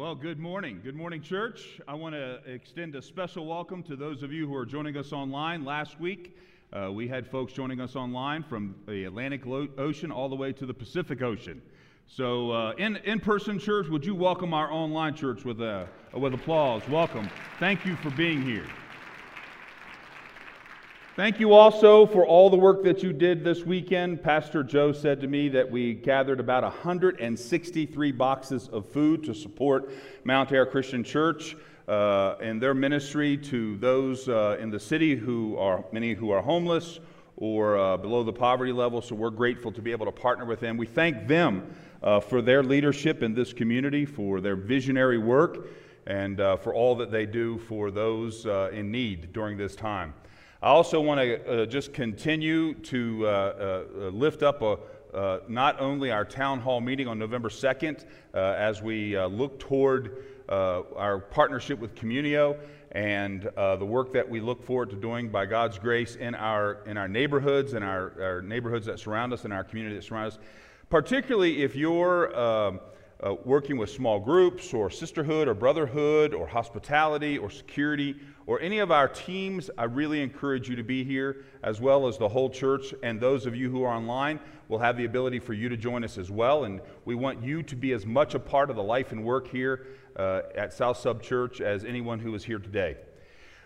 Well, good morning. Good morning, church. I want to extend a special welcome to those of you who are joining us online. Last week, uh, we had folks joining us online from the Atlantic Ocean all the way to the Pacific Ocean. So, uh, in in person church, would you welcome our online church with, a, with applause? Welcome. Thank you for being here. Thank you also for all the work that you did this weekend. Pastor Joe said to me that we gathered about 163 boxes of food to support Mount Air Christian Church uh, and their ministry to those uh, in the city who are many who are homeless or uh, below the poverty level. So we're grateful to be able to partner with them. We thank them uh, for their leadership in this community, for their visionary work, and uh, for all that they do for those uh, in need during this time. I also want to uh, just continue to uh, uh, lift up a, uh, not only our town hall meeting on November 2nd uh, as we uh, look toward our partnership with Communio and the work that we look forward to doing by God's grace in our, in our neighborhoods and our, our neighborhoods that surround us and our community that surround us. Particularly if you're um, working with small groups or sisterhood or brotherhood or hospitality or security or any of our teams, I really encourage you to be here, as well as the whole church. And those of you who are online will have the ability for you to join us as well. And we want you to be as much a part of the life and work here uh, at South Sub Church as anyone who is here today.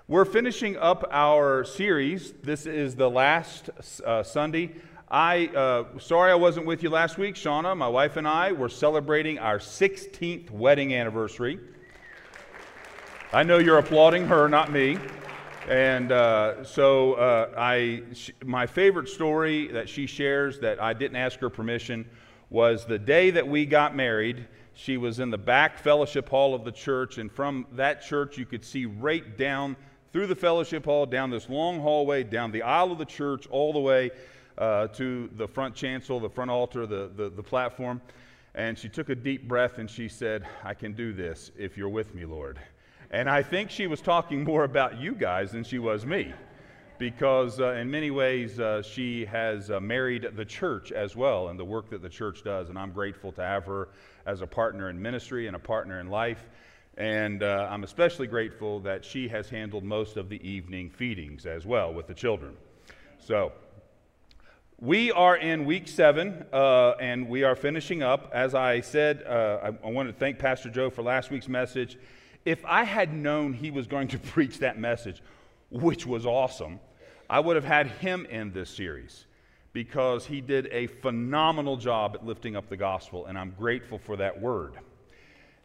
We're finishing up our series. This is the last uh, Sunday. I uh, sorry I wasn't with you last week. Shauna, my wife, and I were celebrating our 16th wedding anniversary. I know you're applauding her, not me. And uh, so, uh, I, my favorite story that she shares that I didn't ask her permission was the day that we got married. She was in the back fellowship hall of the church, and from that church, you could see right down through the fellowship hall, down this long hallway, down the aisle of the church, all the way uh, to the front chancel, the front altar, the, the, the platform. And she took a deep breath and she said, I can do this if you're with me, Lord. And I think she was talking more about you guys than she was me, because uh, in many ways uh, she has uh, married the church as well and the work that the church does. And I'm grateful to have her as a partner in ministry and a partner in life. And uh, I'm especially grateful that she has handled most of the evening feedings as well with the children. So, we are in week seven, uh, and we are finishing up. As I said, uh, I, I want to thank Pastor Joe for last week's message if I had known he was going to preach that message, which was awesome, I would have had him in this series because he did a phenomenal job at lifting up the gospel, and I'm grateful for that word.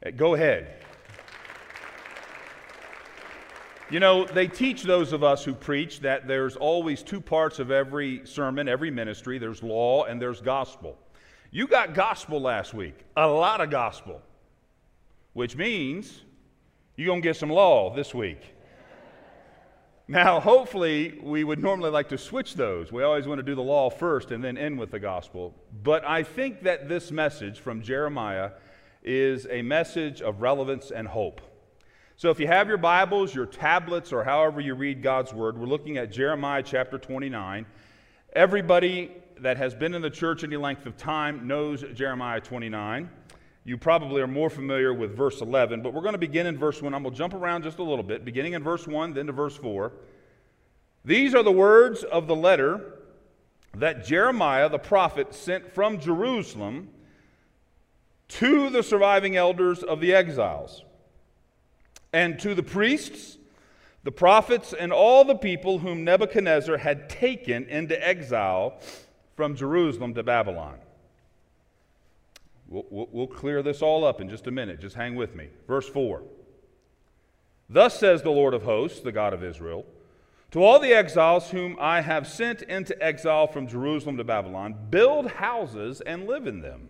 Uh, go ahead. You know, they teach those of us who preach that there's always two parts of every sermon, every ministry there's law and there's gospel. You got gospel last week, a lot of gospel, which means you're going to get some law this week. Now, hopefully, we would normally like to switch those. We always want to do the law first and then end with the gospel. But I think that this message from Jeremiah is a message of relevance and hope. So, if you have your Bibles, your tablets, or however you read God's Word, we're looking at Jeremiah chapter 29. Everybody that has been in the church any length of time knows Jeremiah 29. You probably are more familiar with verse 11, but we're going to begin in verse 1. I'm going to jump around just a little bit, beginning in verse 1, then to verse 4. These are the words of the letter that Jeremiah the prophet sent from Jerusalem to the surviving elders of the exiles, and to the priests, the prophets, and all the people whom Nebuchadnezzar had taken into exile from Jerusalem to Babylon. We'll, we'll, clear this all up in just a minute. Just hang with me. Verse 4 Thus says the Lord of hosts, the God of Israel, to all the exiles whom I have sent into exile from Jerusalem to Babylon, build houses and live in them.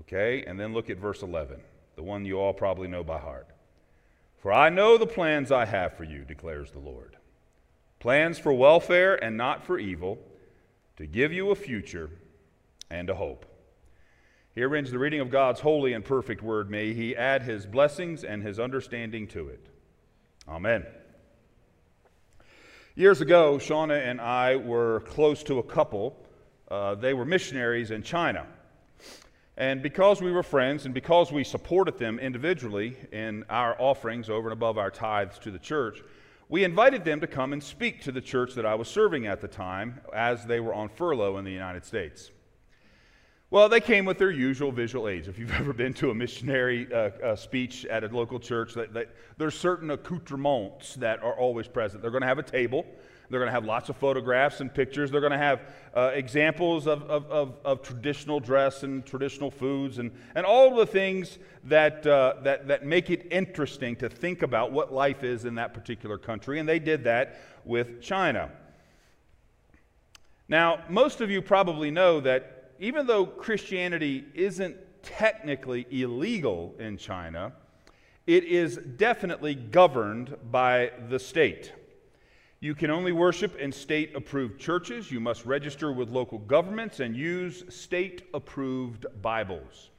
Okay, and then look at verse 11. The one you all probably know by heart. For I know the plans I have for you, declares the Lord plans for welfare and not for evil, to give you a future and a hope. Here ends the reading of God's holy and perfect word. May He add His blessings and His understanding to it. Amen. Years ago, Shauna and I were close to a couple. Uh, they were missionaries in China. And because we were friends and because we supported them individually in our offerings over and above our tithes to the church, we invited them to come and speak to the church that I was serving at the time as they were on furlough in the United States. Well, they came with their usual visual aids. If you've ever been to a missionary uh, uh, speech at a local church, that, that, there's certain accoutrements that are always present. They're going to have a table, they're going to have lots of photographs and pictures. They're going to have uh, examples of, of, of, of, traditional dress and traditional foods and, and all the things that, uh, that, that make it interesting to think about what life is in that particular country. And they did that with China. Now, most of you probably know that even though Christianity isn't technically illegal in China, it is definitely governed by the state. You can only worship in state approved churches. You must register with local governments and use state approved Bibles.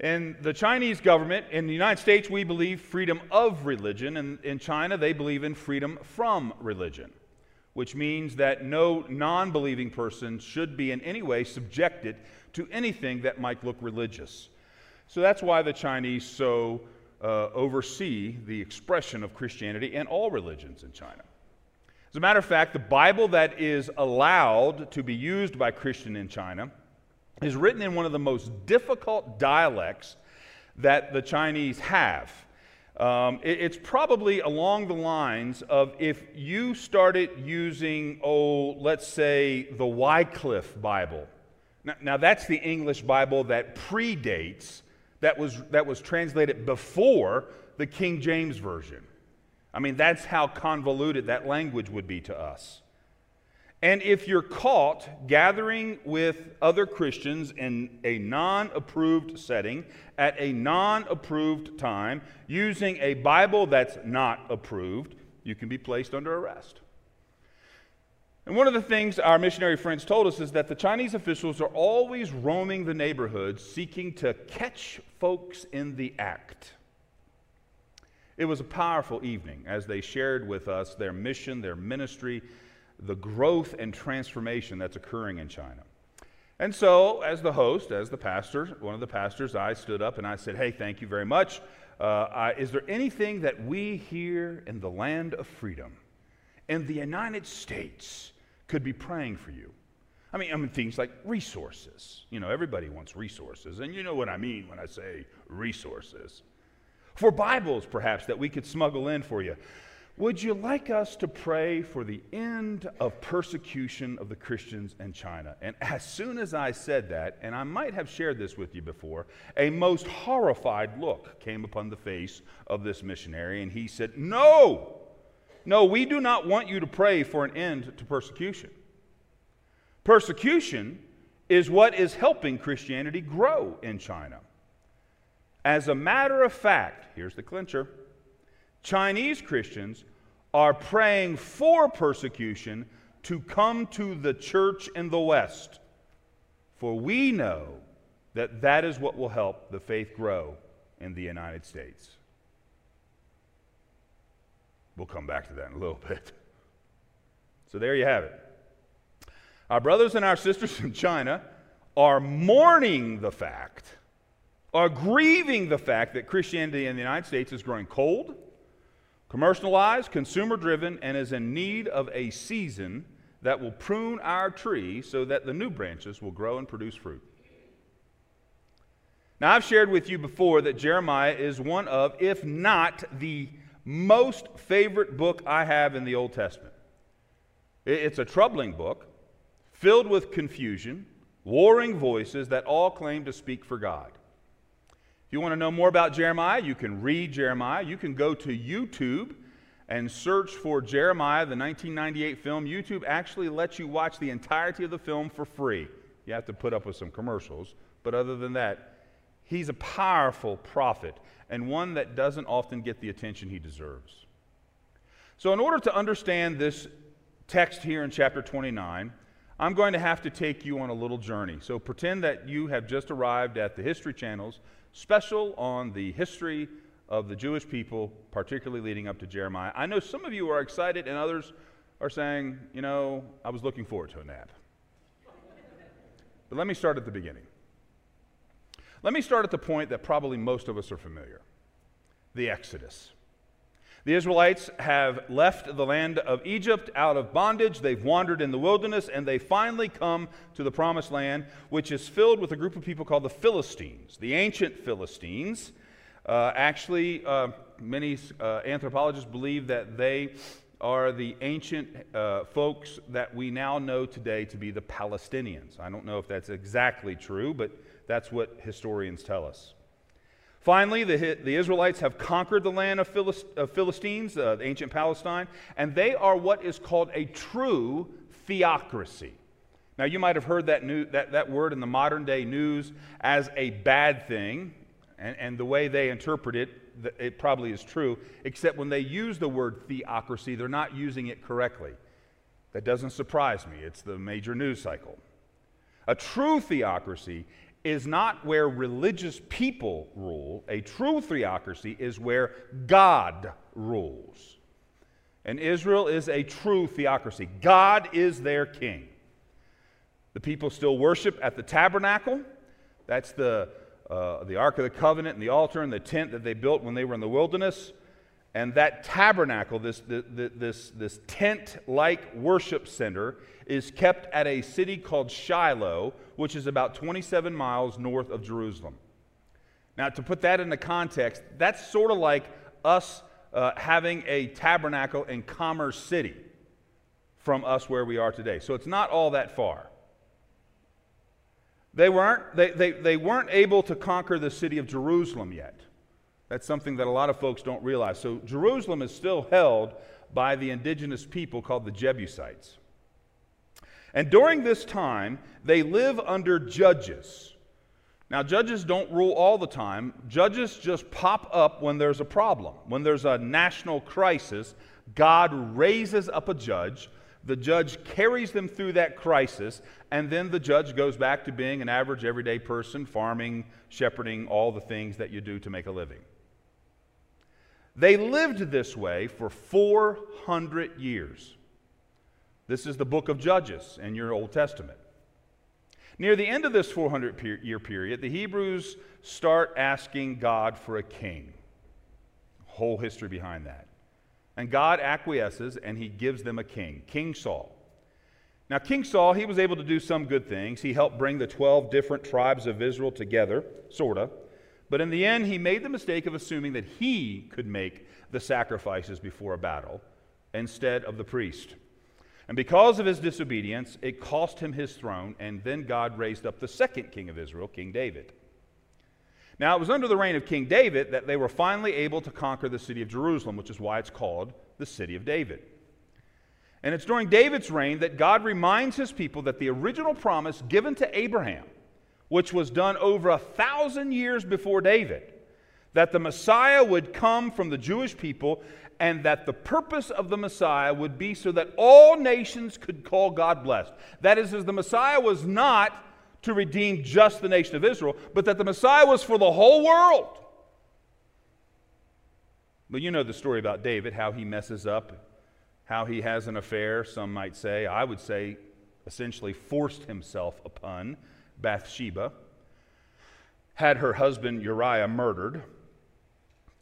In the Chinese government, in the United States, we believe freedom of religion, and in China, they believe in freedom from religion, which means that no non believing person should be in any way subjected to anything that might look religious. So that's why the Chinese so uh, oversee the expression of Christianity and all religions in China. As a matter of fact, the Bible that is allowed to be used by Christian in China is written in one of the most difficult dialects that the Chinese have. Um, it, it's probably along the lines of if you started using, oh, let's say, the Wycliffe Bible. Now, now that's the English Bible that predates, that was, that was translated before the King James Version. I mean, that's how convoluted that language would be to us. And if you're caught gathering with other Christians in a non approved setting at a non approved time using a Bible that's not approved, you can be placed under arrest. And one of the things our missionary friends told us is that the Chinese officials are always roaming the neighborhoods seeking to catch folks in the act. It was a powerful evening as they shared with us their mission, their ministry, the growth and transformation that's occurring in China. And so, as the host, as the pastor, one of the pastors, I stood up and I said, Hey, thank you very much. Uh, I, is there anything that we here in the land of freedom, in the United States, could be praying for you? I mean, I mean, things like resources. You know, everybody wants resources. And you know what I mean when I say resources for Bibles, perhaps, that we could smuggle in for you. Would you like us to pray for the end of persecution of the Christians in China? And as soon as I said that, and I might have shared this with you before, a most horrified look came upon the face of this missionary, and he said, No, no, we do not want you to pray for an end to persecution. Persecution is what is helping Christianity grow in China. As a matter of fact, here's the clincher Chinese Christians are praying for persecution to come to the church in the West. For we know that that is what will help the faith grow in the United States. We'll come back to that in a little bit. So there you have it. Our brothers and our sisters in China are mourning the fact are grieving the fact that Christianity in the United States is growing cold, commercialized, consumer driven, and is in need of a season that will prune our tree so that the new branches will grow and produce fruit. Now, I've shared with you before that Jeremiah is one of, if not the most favorite book I have in the Old Testament. It's a troubling book, filled with confusion, warring voices that all claim to speak for God. If you want to know more about Jeremiah, you can read Jeremiah. You can go to YouTube and search for Jeremiah, the 1998 film. YouTube actually lets you watch the entirety of the film for free. You have to put up with some commercials, but other than that, He's a powerful prophet and one that doesn't often get the attention he deserves. So, in order to understand this text here in chapter 29, I'm going to have to take you on a little journey. So, pretend that you have just arrived at the History Channel's special on the history of the Jewish people, particularly leading up to Jeremiah. I know some of you are excited, and others are saying, you know, I was looking forward to a nap. but let me start at the beginning. Let me start at the point that probably most of us are familiar the Exodus. The Israelites have left the land of Egypt out of bondage. They've wandered in the wilderness, and they finally come to the promised land, which is filled with a group of people called the Philistines, the ancient Philistines. Uh, actually, uh, many uh, anthropologists believe that they are the ancient uh, folks that we now know today to be the Palestinians. I don't know if that's exactly true, but that's what historians tell us. Finally, the, the Israelites have conquered the land of, Philist, of Philistines, uh, ancient Palestine, and they are what is called a true theocracy. Now, you might have heard that, new, that, that word in the modern day news as a bad thing, and, and the way they interpret it, it probably is true, except when they use the word theocracy, they're not using it correctly. That doesn't surprise me. It's the major news cycle. A true theocracy is not where religious people rule. A true theocracy is where God rules. And Israel is a true theocracy. God is their king. The people still worship at the tabernacle. That's the uh, the Ark of the Covenant and the altar and the tent that they built when they were in the wilderness. And that tabernacle, this, this, this tent like worship center, is kept at a city called Shiloh, which is about 27 miles north of Jerusalem. Now, to put that into context, that's sort of like us uh, having a tabernacle in Commerce City from us where we are today. So it's not all that far. They weren't, they, they, they weren't able to conquer the city of Jerusalem yet. That's something that a lot of folks don't realize. So Jerusalem is still held by the indigenous people called the Jebusites. And during this time, they live under judges. Now, judges don't rule all the time. Judges just pop up when there's a problem. When there's a national crisis, God raises up a judge the judge carries them through that crisis, and then the judge goes back to being an average everyday person, farming, shepherding, all the things that you do to make a living. They lived this way for 400 years. This is the book of Judges in your Old Testament. Near the end of this 400 year period, the Hebrews start asking God for a king. Whole history behind that. And God acquiesces and he gives them a king, King Saul. Now, King Saul, he was able to do some good things. He helped bring the 12 different tribes of Israel together, sort of. But in the end, he made the mistake of assuming that he could make the sacrifices before a battle instead of the priest. And because of his disobedience, it cost him his throne, and then God raised up the second king of Israel, King David. Now, it was under the reign of King David that they were finally able to conquer the city of Jerusalem, which is why it's called the city of David. And it's during David's reign that God reminds his people that the original promise given to Abraham, which was done over a thousand years before David, that the Messiah would come from the Jewish people and that the purpose of the Messiah would be so that all nations could call God blessed. That is, as the Messiah was not to redeem just the nation of Israel, but that the Messiah was for the whole world. But you know the story about David, how he messes up, how he has an affair, some might say. I would say essentially forced himself upon Bathsheba, had her husband Uriah murdered.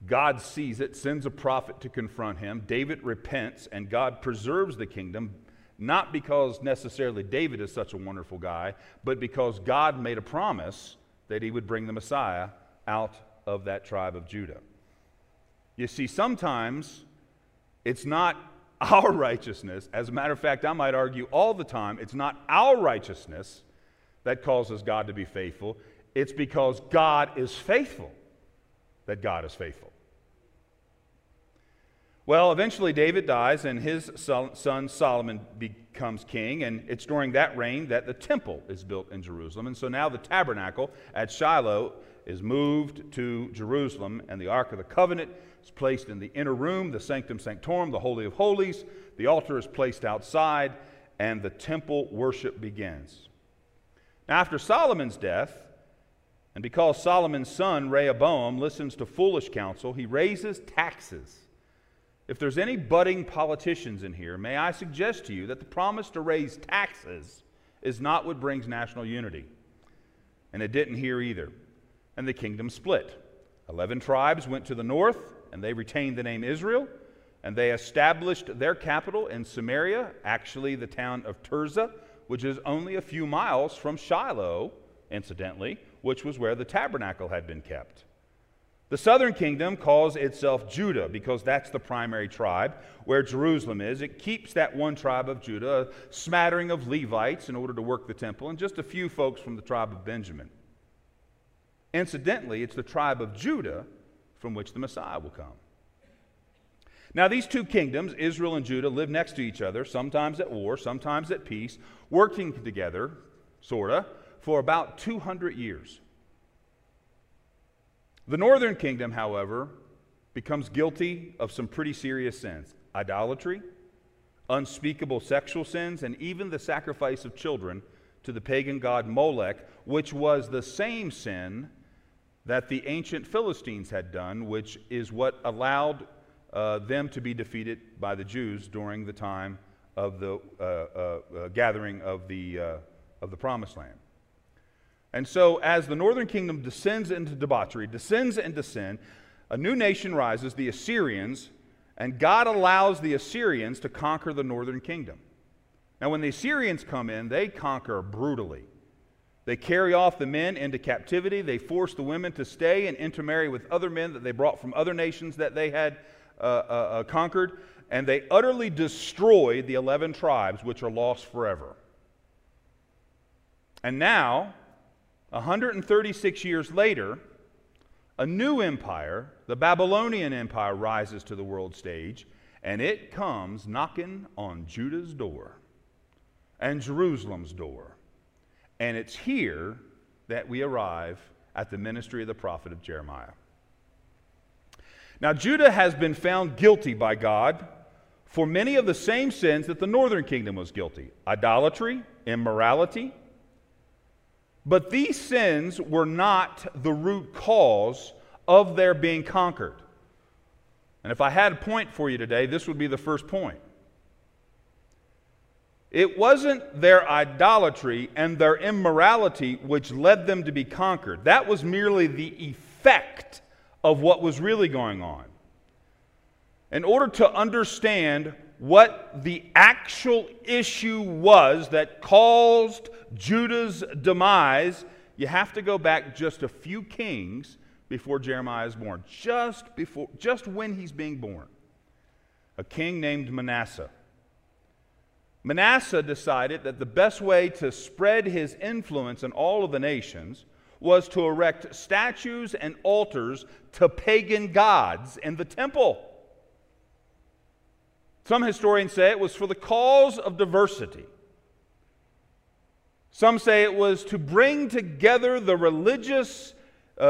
God sees it, sends a prophet to confront him. David repents, and God preserves the kingdom not because necessarily David is such a wonderful guy, but because God made a promise that he would bring the Messiah out of that tribe of Judah. You see, sometimes it's not our righteousness. As a matter of fact, I might argue all the time, it's not our righteousness that causes God to be faithful. It's because God is faithful that God is faithful. Well, eventually David dies and his son Solomon becomes king, and it's during that reign that the temple is built in Jerusalem. And so now the tabernacle at Shiloh is moved to Jerusalem, and the Ark of the Covenant is placed in the inner room, the Sanctum Sanctorum, the Holy of Holies. The altar is placed outside, and the temple worship begins. Now, after Solomon's death, and because Solomon's son, Rehoboam, listens to foolish counsel, he raises taxes. If there's any budding politicians in here, may I suggest to you that the promise to raise taxes is not what brings national unity. And it didn't here either. And the kingdom split. Eleven tribes went to the north, and they retained the name Israel, and they established their capital in Samaria, actually the town of Tirzah, which is only a few miles from Shiloh, incidentally, which was where the tabernacle had been kept. The southern kingdom calls itself Judah because that's the primary tribe where Jerusalem is. It keeps that one tribe of Judah, a smattering of Levites in order to work the temple, and just a few folks from the tribe of Benjamin. Incidentally, it's the tribe of Judah from which the Messiah will come. Now, these two kingdoms, Israel and Judah, live next to each other, sometimes at war, sometimes at peace, working together, sort of, for about 200 years. The northern kingdom, however, becomes guilty of some pretty serious sins idolatry, unspeakable sexual sins, and even the sacrifice of children to the pagan god Molech, which was the same sin that the ancient Philistines had done, which is what allowed uh, them to be defeated by the Jews during the time of the uh, uh, uh gathering of the, uh, of the Promised Land. And so, as the northern kingdom descends into debauchery, descends into sin, a new nation rises, the Assyrians, and God allows the Assyrians to conquer the northern kingdom. Now, when the Assyrians come in, they conquer brutally. They carry off the men into captivity. They force the women to stay and intermarry with other men that they brought from other nations that they had uh, uh, uh conquered. And they utterly destroyed the 11 tribes, which are lost forever. And now, 136 years later, a new empire, the Babylonian Empire, rises to the world stage, and it comes knocking on Judah's door and Jerusalem's door. And it's here that we arrive at the ministry of the prophet of Jeremiah. Now, Judah has been found guilty by God for many of the same sins that the northern kingdom was guilty idolatry, immorality, but these sins were not the root cause of their being conquered. And if I had a point for you today, this would be the first point. It wasn't their idolatry and their immorality which led them to be conquered. That was merely the effect of what was really going on. In order to understand what the actual issue was that caused Judah's demise, you have to go back just a few kings before Jeremiah is born, just before just when he's being born. A king named Manasseh. Manasseh decided that the best way to spread his influence in all of the nations was to erect statues and altars to pagan gods in the temple. Some historians say it was for the cause of diversity. Some say it was to bring together the religious uh, uh,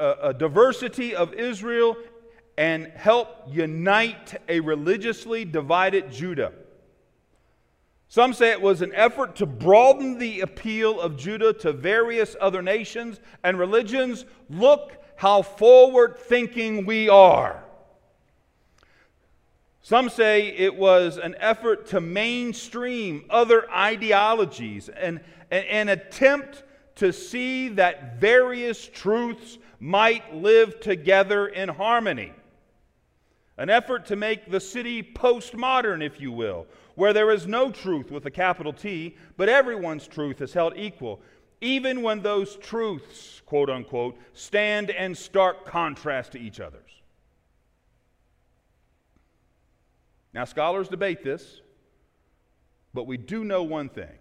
uh, diversity of Israel and help unite a religiously divided Judah. Some say it was an effort to broaden the appeal of Judah to various other nations and religions. Look how forward thinking we are. Some say it was an effort to mainstream other ideologies and an attempt to see that various truths might live together in harmony. An effort to make the city postmodern, if you will, where there is no truth with a capital T, but everyone's truth is held equal, even when those truths, quote unquote, stand in stark contrast to each other's. Now, scholars debate this, but we do know one thing.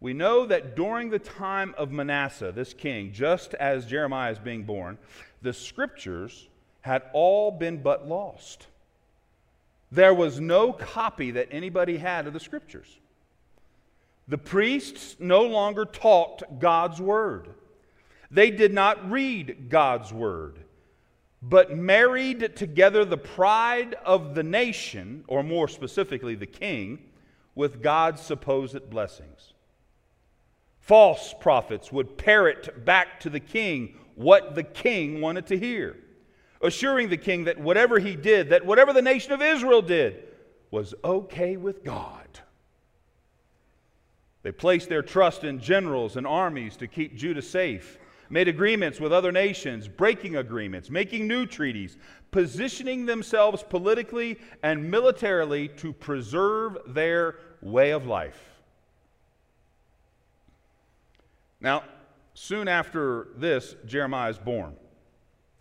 We know that during the time of Manasseh, this king, just as Jeremiah is being born, the scriptures had all been but lost. There was no copy that anybody had of the scriptures. The priests no longer taught God's word. They did not read God's word, but married together the pride of the nation, or more specifically, the king, with God's supposed blessings. False prophets would parrot back to the king what the king wanted to hear, assuring the king that whatever he did, that whatever the nation of Israel did, was okay with God. They placed their trust in generals and armies to keep Judah safe, made agreements with other nations, breaking agreements, making new treaties, positioning themselves politically and militarily to preserve their way of life. Now, soon after this, Jeremiah is born.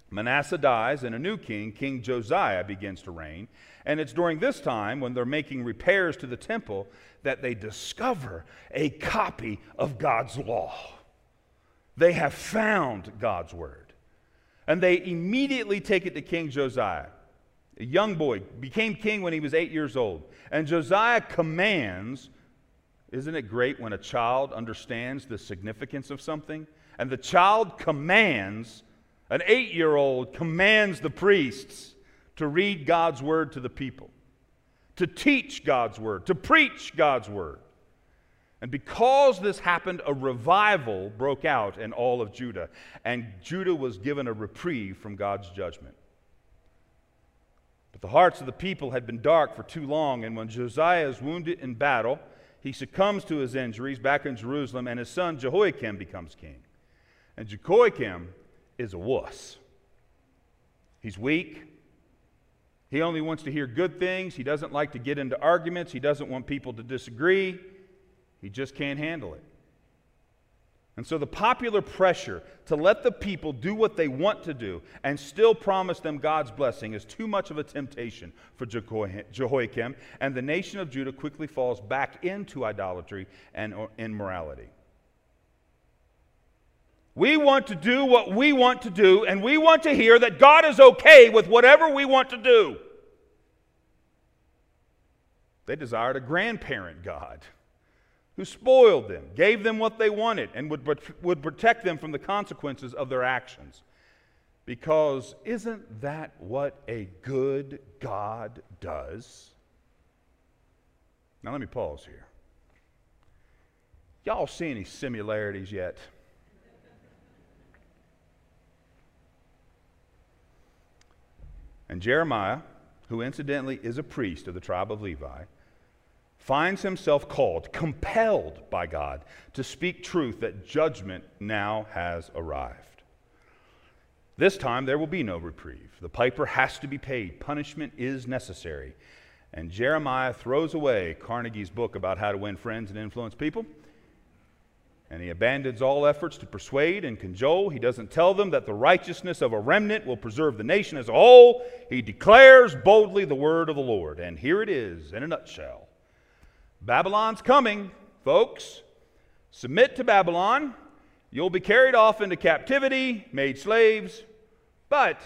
Manasseh dies, and a new king, King Josiah, begins to reign. And it's during this time, when they're making repairs to the temple, that they discover a copy of God's law. They have found God's word. And they immediately take it to King Josiah. A young boy became king when he was eight years old. And Josiah commands isn't it great when a child understands the significance of something? And the child commands, an eight year old commands the priests to read God's word to the people to teach God's word, to preach God's word. And because this happened, a revival broke out in all of Judah, and Judah was given a reprieve from God's judgment. But the hearts of the people had been dark for too long, and when Josiah is wounded in battle, he succumbs to his injuries back in Jerusalem, and his son Jehoiakim becomes king. And Jehoiakim is a wuss. He's weak, he only wants to hear good things. He doesn't like to get into arguments. He doesn't want people to disagree. He just can't handle it. And so the popular pressure to let the people do what they want to do and still promise them God's blessing is too much of a temptation for Jehoiakim, and the nation of Judah quickly falls back into idolatry and immorality. We want to do what we want to do, and we want to hear that God is okay with whatever we want to do. They desired a grandparent God who spoiled them, gave them what they wanted, and would, would protect them from the consequences of their actions. Because isn't that what a good God does? Now, let me pause here. Y'all see any similarities yet? And Jeremiah, who incidentally is a priest of the tribe of Levi, finds himself called, compelled by God to speak truth that judgment now has arrived. This time there will be no reprieve. The piper has to be paid, punishment is necessary. And Jeremiah throws away Carnegie's book about how to win friends and influence people. And he abandons all efforts to persuade and cajole. He doesn't tell them that the righteousness of a remnant will preserve the nation as a whole. He declares boldly the word of the Lord. And here it is in a nutshell Babylon's coming, folks. Submit to Babylon. You'll be carried off into captivity, made slaves. But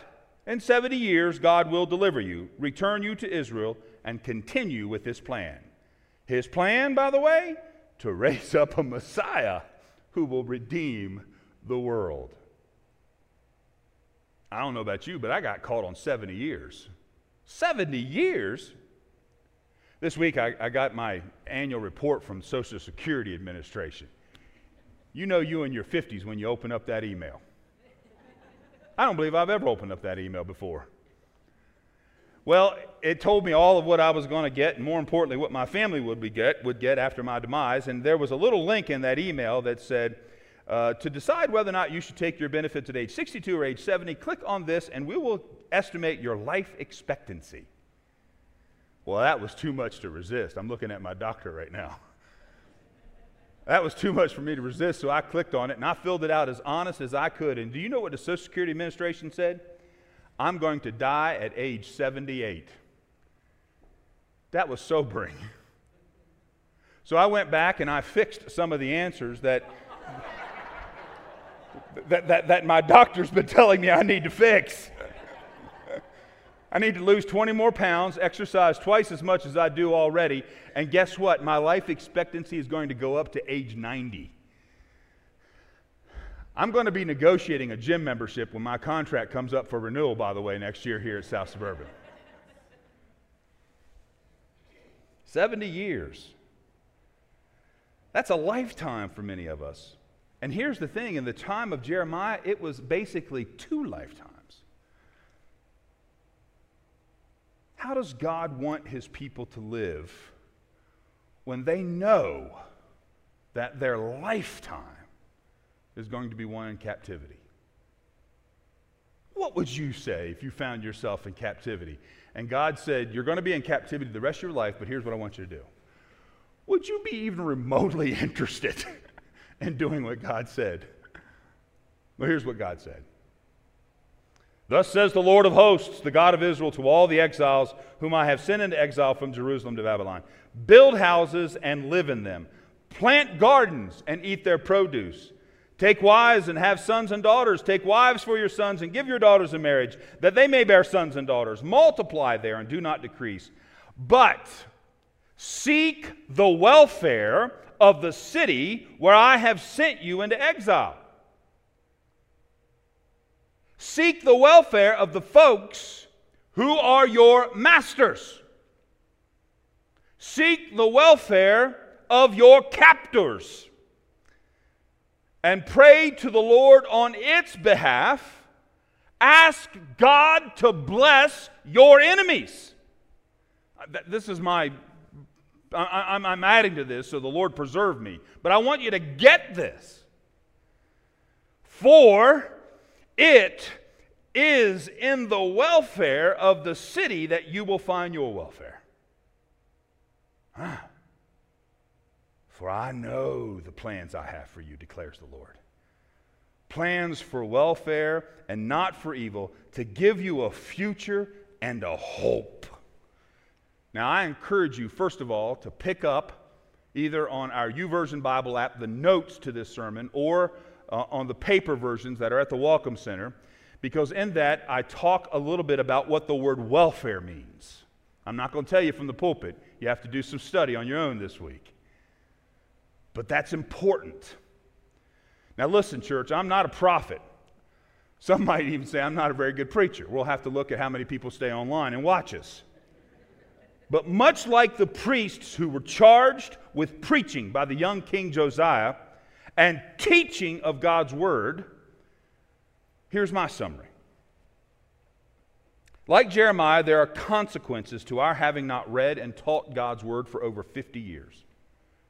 in 70 years, God will deliver you, return you to Israel, and continue with his plan. His plan, by the way, to raise up a Messiah who will redeem the world. I don't know about you, but I got caught on 70 years. 70 years? This week, I, I got my annual report from Social Security Administration. You know you in your 50s when you open up that email. I don't believe I've ever opened up that email before. Well, it told me all of what I was going to get, and more importantly, what my family would, get, would get after my demise. And there was a little link in that email that said, uh, to decide whether or not you should take your benefits at age 62 or age 70, click on this, and we will estimate your life expectancy. Well, that was too much to resist. I'm looking at my doctor right now. That was too much for me to resist, so I clicked on it and I filled it out as honest as I could. And do you know what the Social Security Administration said? I'm going to die at age 78. That was sobering. So I went back and I fixed some of the answers that, that, that, that my doctor's been telling me I need to fix. I need to lose 20 more pounds, exercise twice as much as I do already, and guess what? My life expectancy is going to go up to age 90. I'm going to be negotiating a gym membership when my contract comes up for renewal, by the way, next year here at South Suburban. 70 years. That's a lifetime for many of us. And here's the thing in the time of Jeremiah, it was basically two lifetimes. How does God want his people to live when they know that their lifetime is going to be one in captivity? What would you say if you found yourself in captivity and God said, You're going to be in captivity the rest of your life, but here's what I want you to do? Would you be even remotely interested in doing what God said? Well, here's what God said Thus says the Lord of hosts, the God of Israel, to all the exiles whom I have sent into exile from Jerusalem to Babylon Build houses and live in them, plant gardens and eat their produce. Take wives and have sons and daughters. Take wives for your sons and give your daughters in marriage, that they may bear sons and daughters. Multiply there and do not decrease. But seek the welfare of the city where I have sent you into exile. Seek the welfare of the folks who are your masters. Seek the welfare of your captors. And pray to the Lord on its behalf. Ask God to bless your enemies. Uh, this is my, I'm adding to this so the Lord preserve me. But I want you to get this. For it is in the welfare of the city that you will find your welfare. Huh. For I know the plans I have for you, declares the Lord. Plans for welfare and not for evil, to give you a future and a hope. Now, I encourage you, first of all, to pick up either on our YouVersion Bible app the notes to this sermon or uh, on the paper versions that are at the Welcome Center, because in that I talk a little bit about what the word welfare means. I'm not going to tell you from the pulpit. You have to do some study on your own this week. But that's important. Now, listen, church, I'm not a prophet. Some might even say I'm not a very good preacher. We'll have to look at how many people stay online and watch us. But much like the priests who were charged with preaching by the young King Josiah, and teaching of God's Word, here's my summary. Like Jeremiah, there are consequences to our having not read and taught God's Word for over 50 years.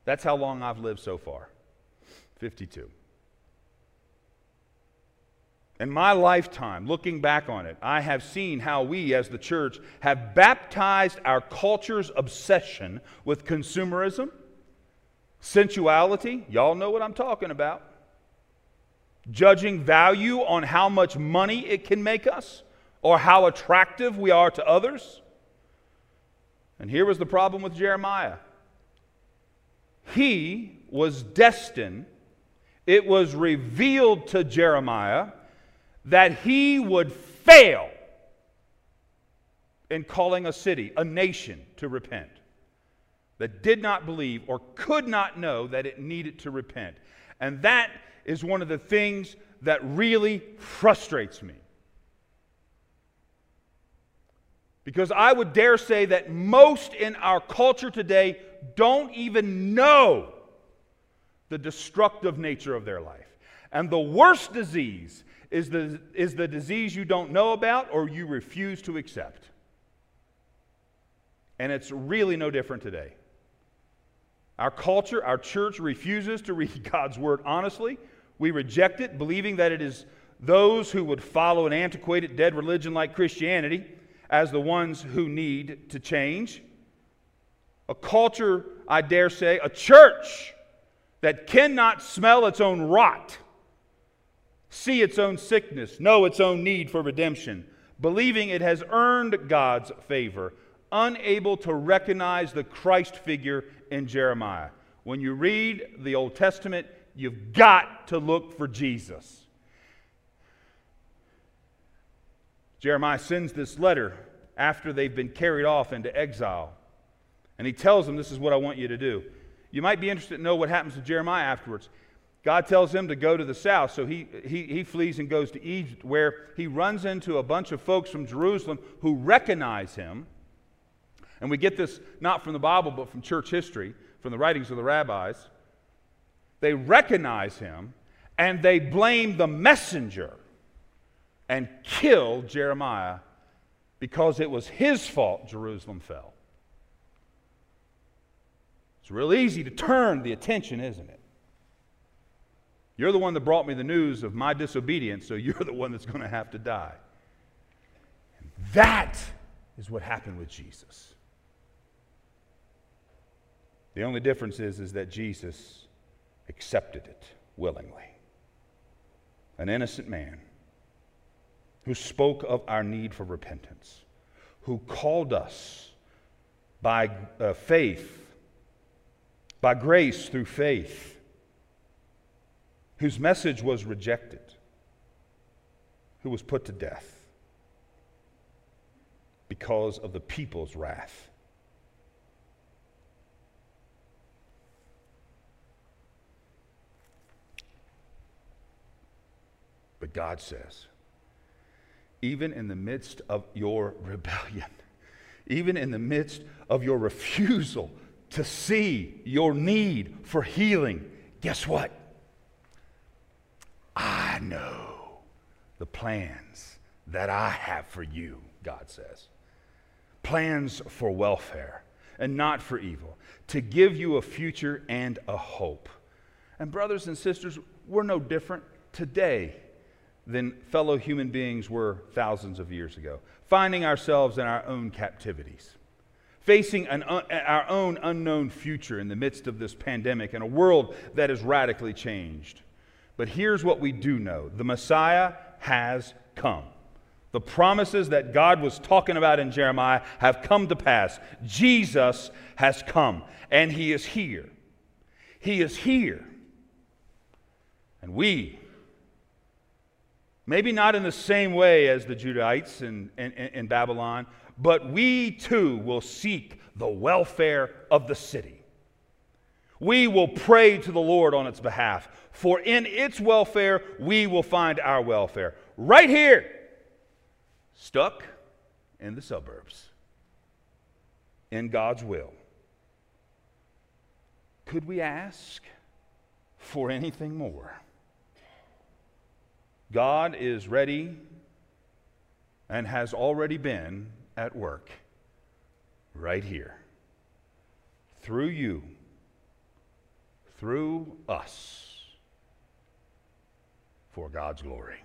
That's how long I've lived so far 52. In my lifetime, looking back on it, I have seen how we as the church have baptized our culture's obsession with consumerism sensuality, y'all know what I'm talking about. Judging value on how much money it can make us or how attractive we are to others. And here was the problem with Jeremiah. He was destined, it was revealed to Jeremiah that he would fail in calling a city, a nation, to repent that did not believe or could not know that it needed to repent. And that is one of the things that really frustrates me. Because I would dare say that most in our culture today don't even know the destructive nature of their life. And the worst disease is the, is the disease you don't know about or you refuse to accept. And it's really no different today. Our culture, our church refuses to read God's word honestly. We reject it, believing that it is those who would follow an antiquated, dead religion like Christianity as the ones who need to change. A culture, I dare say, a church that cannot smell its own rot, see its own sickness, know its own need for redemption, believing it has earned God's favor, unable to recognize the Christ figure in Jeremiah. When you read the Old Testament, you've got to look for Jesus. Jeremiah sends this letter after they've been carried off into exile. And he tells them, This is what I want you to do. You might be interested to know what happens to Jeremiah afterwards. God tells him to go to the south, so he, he, he flees and goes to Egypt, where he runs into a bunch of folks from Jerusalem who recognize him. And we get this not from the Bible, but from church history, from the writings of the rabbis. They recognize him and they blame the messenger and kill Jeremiah because it was his fault Jerusalem fell. It's real easy to turn the attention, isn't it? You're the one that brought me the news of my disobedience, so you're the one that's going to have to die. And that is what happened with Jesus. The only difference is, is that Jesus accepted it willingly. An innocent man who spoke of our need for repentance, who called us by uh, faith, by grace through faith whose message was rejected, who was put to death because of the people's wrath. But God says, even in the midst of your rebellion, even in the midst of your refusal to see your need for healing, guess what? I know the plans that I have for you, God says. Plans for welfare and not for evil, to give you a future and a hope. And, brothers and sisters, we're no different today than fellow human beings were thousands of years ago, finding ourselves in our own captivities, facing an, uh, our own unknown future in the midst of this pandemic and a world that is radically changed. But here's what we do know the Messiah has come. The promises that God was talking about in Jeremiah have come to pass. Jesus has come, and he is here. He is here. And we, maybe not in the same way as the Judahites in, in, in Babylon, but we too will seek the welfare of the city. We will pray to the Lord on its behalf for in its welfare we will find our welfare. Right here, stuck in the suburbs, in God's will. Could we ask for anything more? God is ready and has already been at work right here through you, through us for God's glory.